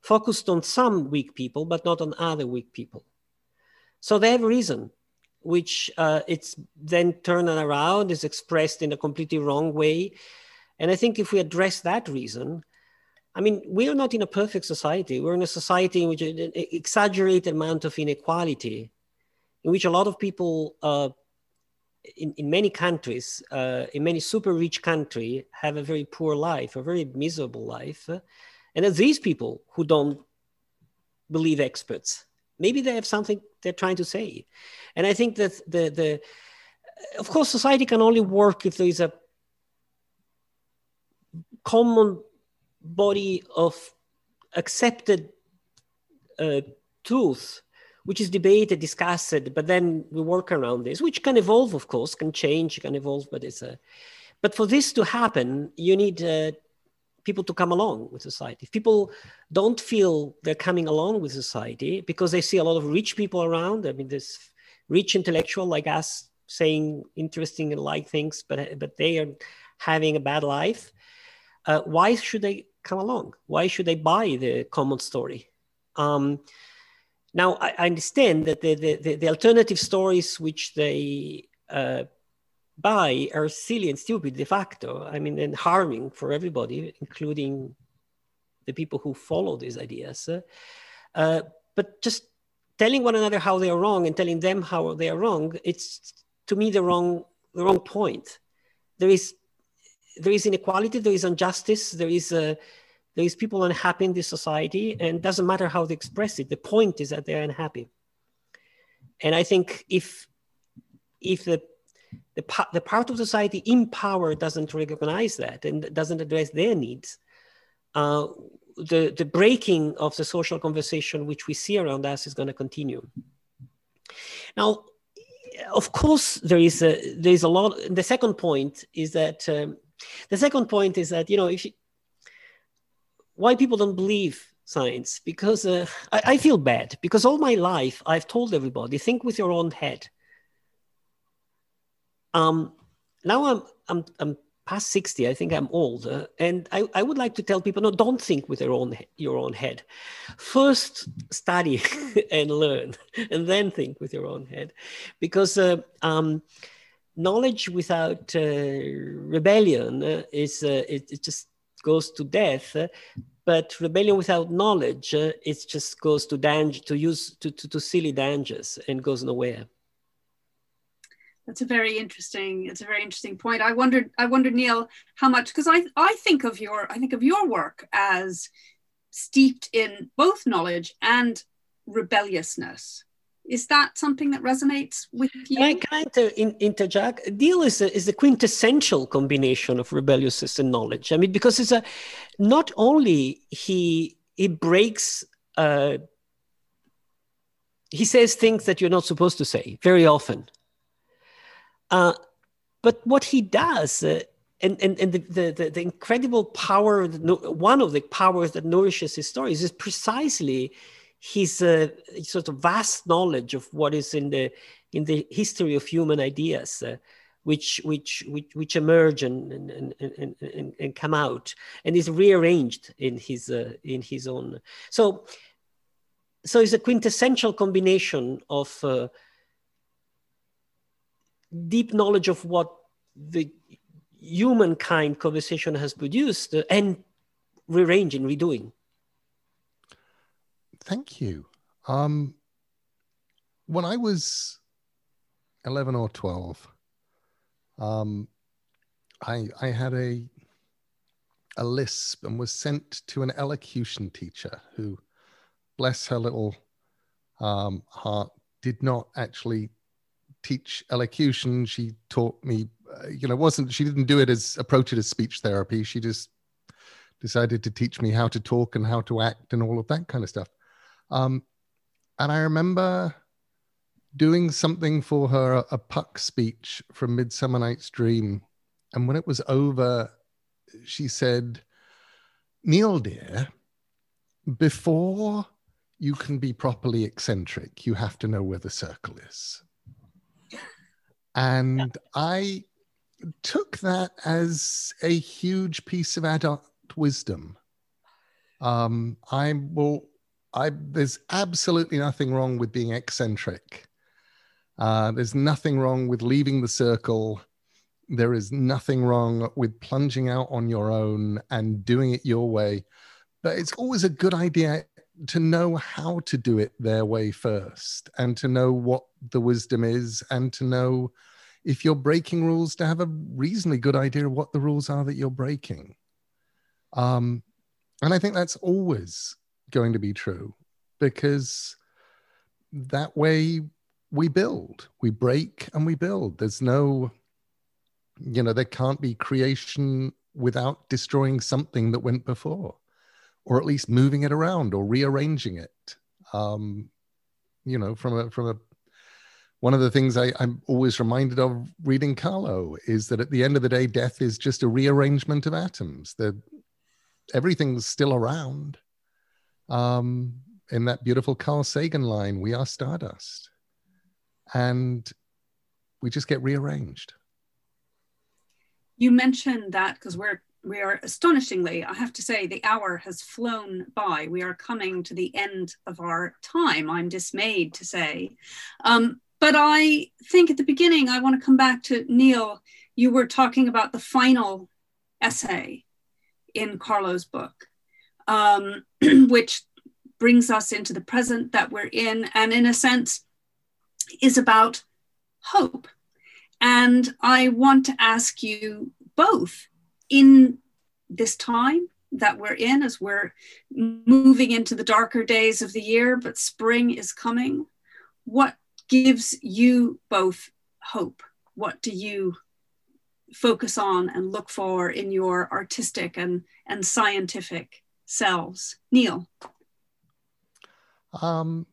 Focused on some weak people, but not on other weak people. So they have a reason, which uh, it's then turned around, is expressed in a completely wrong way. And I think if we address that reason, I mean, we are not in a perfect society. We're in a society in which an exaggerated amount of inequality in which a lot of people uh, in, in many countries, uh, in many super rich countries, have a very poor life, a very miserable life. And it's these people who don't believe experts. Maybe they have something they're trying to say. And I think that the, the of course, society can only work if there is a common body of accepted uh, truth which is debated, discussed, but then we work around this, which can evolve, of course, can change, can evolve, but it's a. But for this to happen, you need uh, people to come along with society. If people don't feel they're coming along with society because they see a lot of rich people around, I mean, this rich intellectual like us saying interesting and like things, but but they are having a bad life. Uh, why should they come along? Why should they buy the common story? Um, now, I, I understand that the, the, the, alternative stories which they uh, buy are silly and stupid de facto. I mean, and harming for everybody, including the people who follow these ideas. Uh, but just telling one another how they are wrong and telling them how they are wrong, it's to me the wrong the wrong point. There is there is inequality, there is injustice, there is a there is people unhappy in this society and doesn't matter how they express it the point is that they're unhappy and i think if if the the, the part of society in power doesn't recognize that and doesn't address their needs uh, the, the breaking of the social conversation which we see around us is going to continue now of course, there is a there is a lot. The second point is that um, the second point is that you know if you, why people don't believe science because uh, I, I feel bad because all my life I've told everybody think with your own head. Um, now I'm I'm I'm past 60 i think i'm old uh, and I, I would like to tell people no don't think with your own your own head. First study and learn and then think with your own head because uh, um, knowledge without uh, rebellion uh, is uh, it, it, just goes to death but rebellion without knowledge uh, it just goes to danger to use to, to, to silly dangers and goes nowhere that's a very interesting it's a very interesting point i wondered i wondered neil how much because i i think of your i think of your work as steeped in both knowledge and rebelliousness is that something that resonates with you? Can I, can I in, interject? Neil is a, is the quintessential combination of rebelliousness and knowledge. I mean, because it's a not only he he breaks uh, he says things that you're not supposed to say very often. Uh, but what he does, uh, and, and, and the, the, the, incredible power, one of the powers that nourishes his stories is precisely his uh, sort of vast knowledge of what is in the, in the history of human ideas. Uh, which which which which emerge and and, and, and, and come out and is rearranged in his uh, in his own so so it's a quintessential combination of uh, deep knowledge of what the humankind conversation has produced uh, and rearranging, redoing. Thank you. Um, when I was 11 or 12, um, I, I had a, a lisp and was sent to an elocution teacher who, bless her little um, heart, did not actually teach elocution. She taught me, uh, you know, wasn't she didn't do it as approach it as speech therapy. She just decided to teach me how to talk and how to act and all of that kind of stuff. Um, and I remember doing something for her, a, a Puck speech from Midsummer Night's Dream. And when it was over, she said, Neil, dear, before you can be properly eccentric, you have to know where the circle is. And I took that as a huge piece of adult wisdom. Um, I will. I there's absolutely nothing wrong with being eccentric. Uh, there's nothing wrong with leaving the circle. There is nothing wrong with plunging out on your own and doing it your way. But it's always a good idea to know how to do it their way first and to know what the wisdom is and to know if you're breaking rules to have a reasonably good idea of what the rules are that you're breaking. Um, and i think that's always going to be true because that way we build we break and we build. There's no you know there can't be creation without destroying something that went before or at least moving it around or rearranging it. Um, you know, from a from a one of the things I, I'm always reminded of reading Carlo is that at the end of the day, death is just a rearrangement of atoms. That everything's still around. Um, in that beautiful Carl Sagan line, "We are stardust," and we just get rearranged. You mentioned that because we're we are astonishingly, I have to say, the hour has flown by. We are coming to the end of our time, I'm dismayed to say. Um, but I think at the beginning, I want to come back to Neil. You were talking about the final essay in Carlo's book, um, which brings us into the present that we're in, and in a sense, is about hope. And I want to ask you both in this time that we're in as we're moving into the darker days of the year, but spring is coming. What gives you both hope? What do you focus on and look for in your artistic and, and scientific selves? Neil. Um,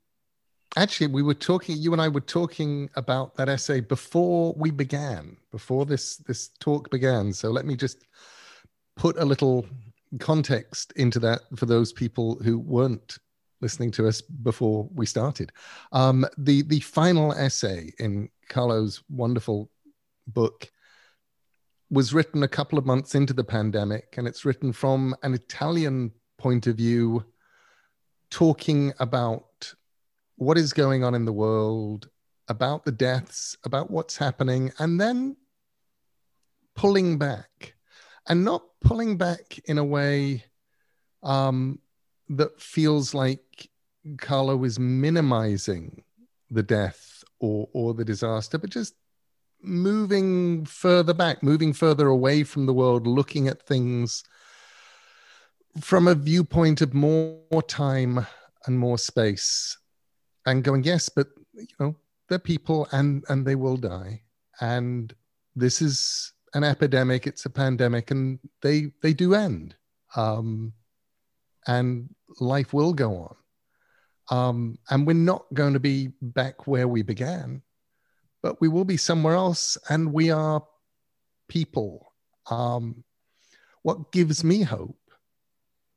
actually, we were talking. You and I were talking about that essay before we began, before this this talk began. So let me just put a little context into that for those people who weren't listening to us before we started. Um, the the final essay in Carlo's wonderful book was written a couple of months into the pandemic, and it's written from an Italian point of view, talking about what is going on in the world, about the deaths, about what's happening, and then pulling back, and not pulling back in a way um, that feels like Carlo is minimizing the death or or the disaster, but just moving further back, moving further away from the world, looking at things from a viewpoint of more, more time and more space, and going, yes, but you know, they're people and and they will die, and this is an epidemic, it's a pandemic, and they they do end. Um, and life will go on. Um, and we're not going to be back where we began, but we will be somewhere else, and we are people. Um, what gives me hope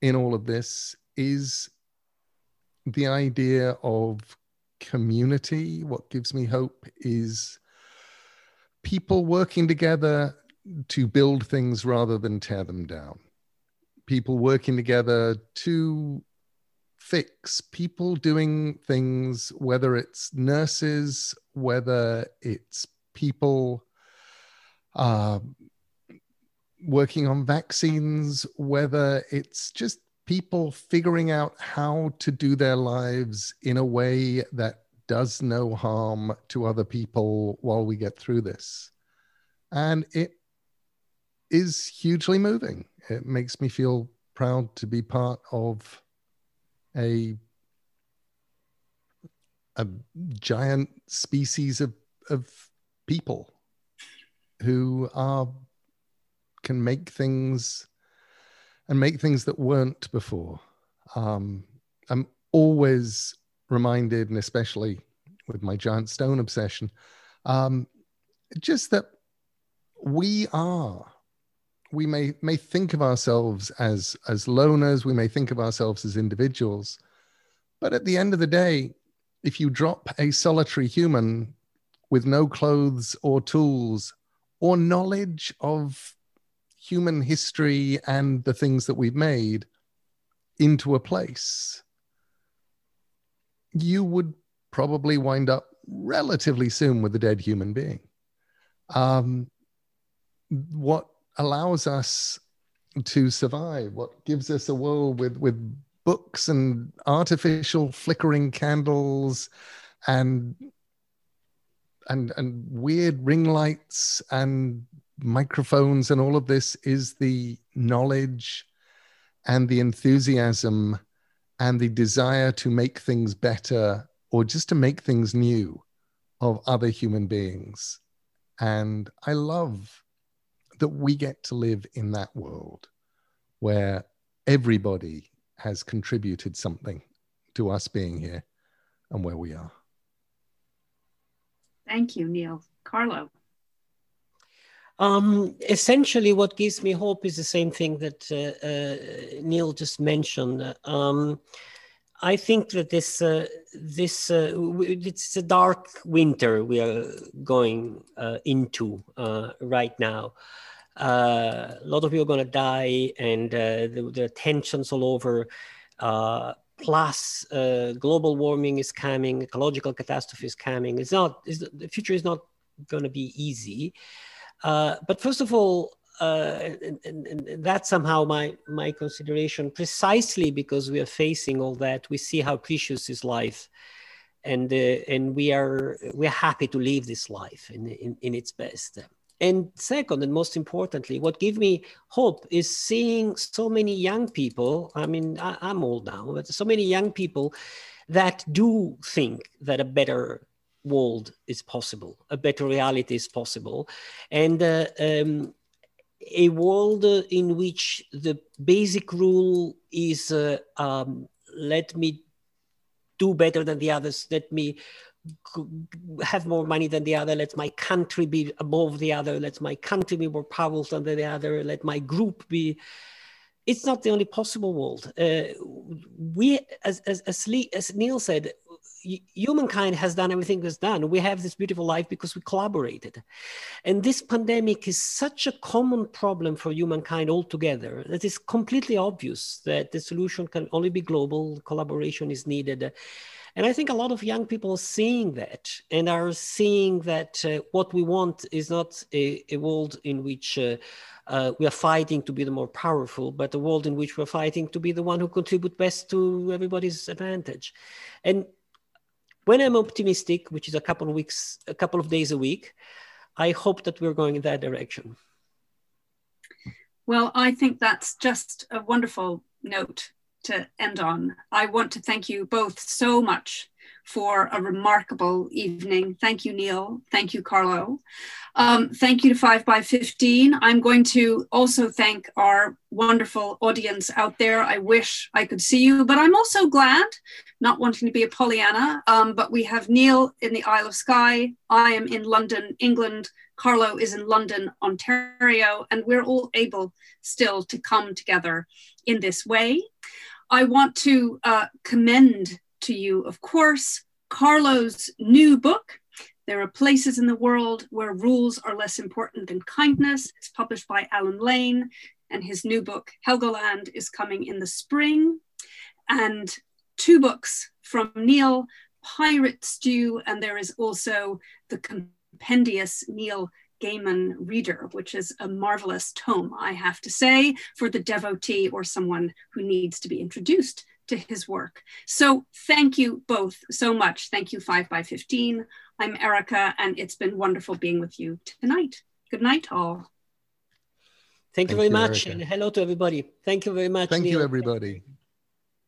in all of this is the idea of community. What gives me hope is people working together to build things rather than tear them down people working together to fix people doing things, whether it's nurses, whether it's people uh, working on vaccines, whether it's just people figuring out how to do their lives in a way that does no harm to other people while we get through this. And it is hugely moving it makes me feel proud to be part of a a giant species of of people who are can make things and make things that weren't before. Um, I'm always reminded, and especially with my giant stone obsession, um, just that we are. We may may think of ourselves as as loners. We may think of ourselves as individuals. But at the end of the day if you drop a solitary human with no clothes or tools or knowledge of human history and the things that we've made into a place you would probably wind up relatively soon with a dead human being. Um, what allows us to survive, what gives us a world with, with books and artificial flickering candles and and and weird ring lights and microphones and all of this is the knowledge and the enthusiasm and the desire to make things better or just to make things new of other human beings and i love that we get to live in that world where everybody has contributed something to us being here and where we are. Thank you, Neil. Carlo. Um, essentially, what gives me hope is the same thing that uh, uh, Neil just mentioned. Um, I think that this uh, this uh, it's a dark winter we are going uh, into uh, right now. A lot of people are going to die, and uh, the, the, tensions all over. Plus, global warming is coming, ecological catastrophe is coming. It's not. It's, the future is not going to be easy. But first of all, uh, and, and, and, that's somehow my my consideration precisely because we are facing all that we see how precious is life and uh, and we are we're happy to live this life in, in, in its best and second, and most importantly, what gave me hope is seeing so many young people. I mean, I, am old now, but so many young people that do think that a better world is possible, a better reality is possible, and uh, um, a world in which the basic rule is uh, um, let me do better than the others. Let me have more money than the other. Let my country be above the other. Let my country be more powerful than the other. Let my group be. It's not the only possible world. Uh, we, as as as, Lee, as Neil said, humankind has done everything it's done. We have this beautiful life because we collaborated. And this pandemic is such a common problem for humankind altogether that it's completely obvious that the solution can only be global, collaboration is needed. And I think a lot of young people are seeing that and are seeing that uh, what we want is not a, a world in which uh, uh, we are fighting to be the more powerful, but a world in which we're fighting to be the one who contribute best to everybody's advantage. And when I'm optimistic, which is a couple of weeks, a couple of days a week, I hope that we're going in that direction. Well, I think that's just a wonderful note to end on. I want to thank you both so much for a remarkable evening. Thank you, Neil. Thank you, Carlo. Um, thank you to 5 by 15 I'm going to also thank our wonderful audience out there. I wish I could see you, but I'm also glad, not wanting to be a Pollyanna, um, but we have Neil in the Isle of Skye. I am in London, England. Carlo is in London, Ontario, and we're all able still to come together in this way. I want to uh, commend to you, of course, Carlo's new book. There are places in the world where rules are less important than kindness. It's published by Allen Lane, and his new book, Helgoland, is coming in the spring. And two books from Neil, Pirate Stew, and there is also the compendious Neil Gaiman Reader, which is a marvelous tome, I have to say, for the devotee or someone who needs to be introduced to his work. So thank you both so much. Thank you, 5 by 15 I'm Erica, and it's been wonderful being with you tonight. Good night, all. Thank you very you, much, Erica. and hello to everybody. Thank you very much. Thank Neil. you, everybody.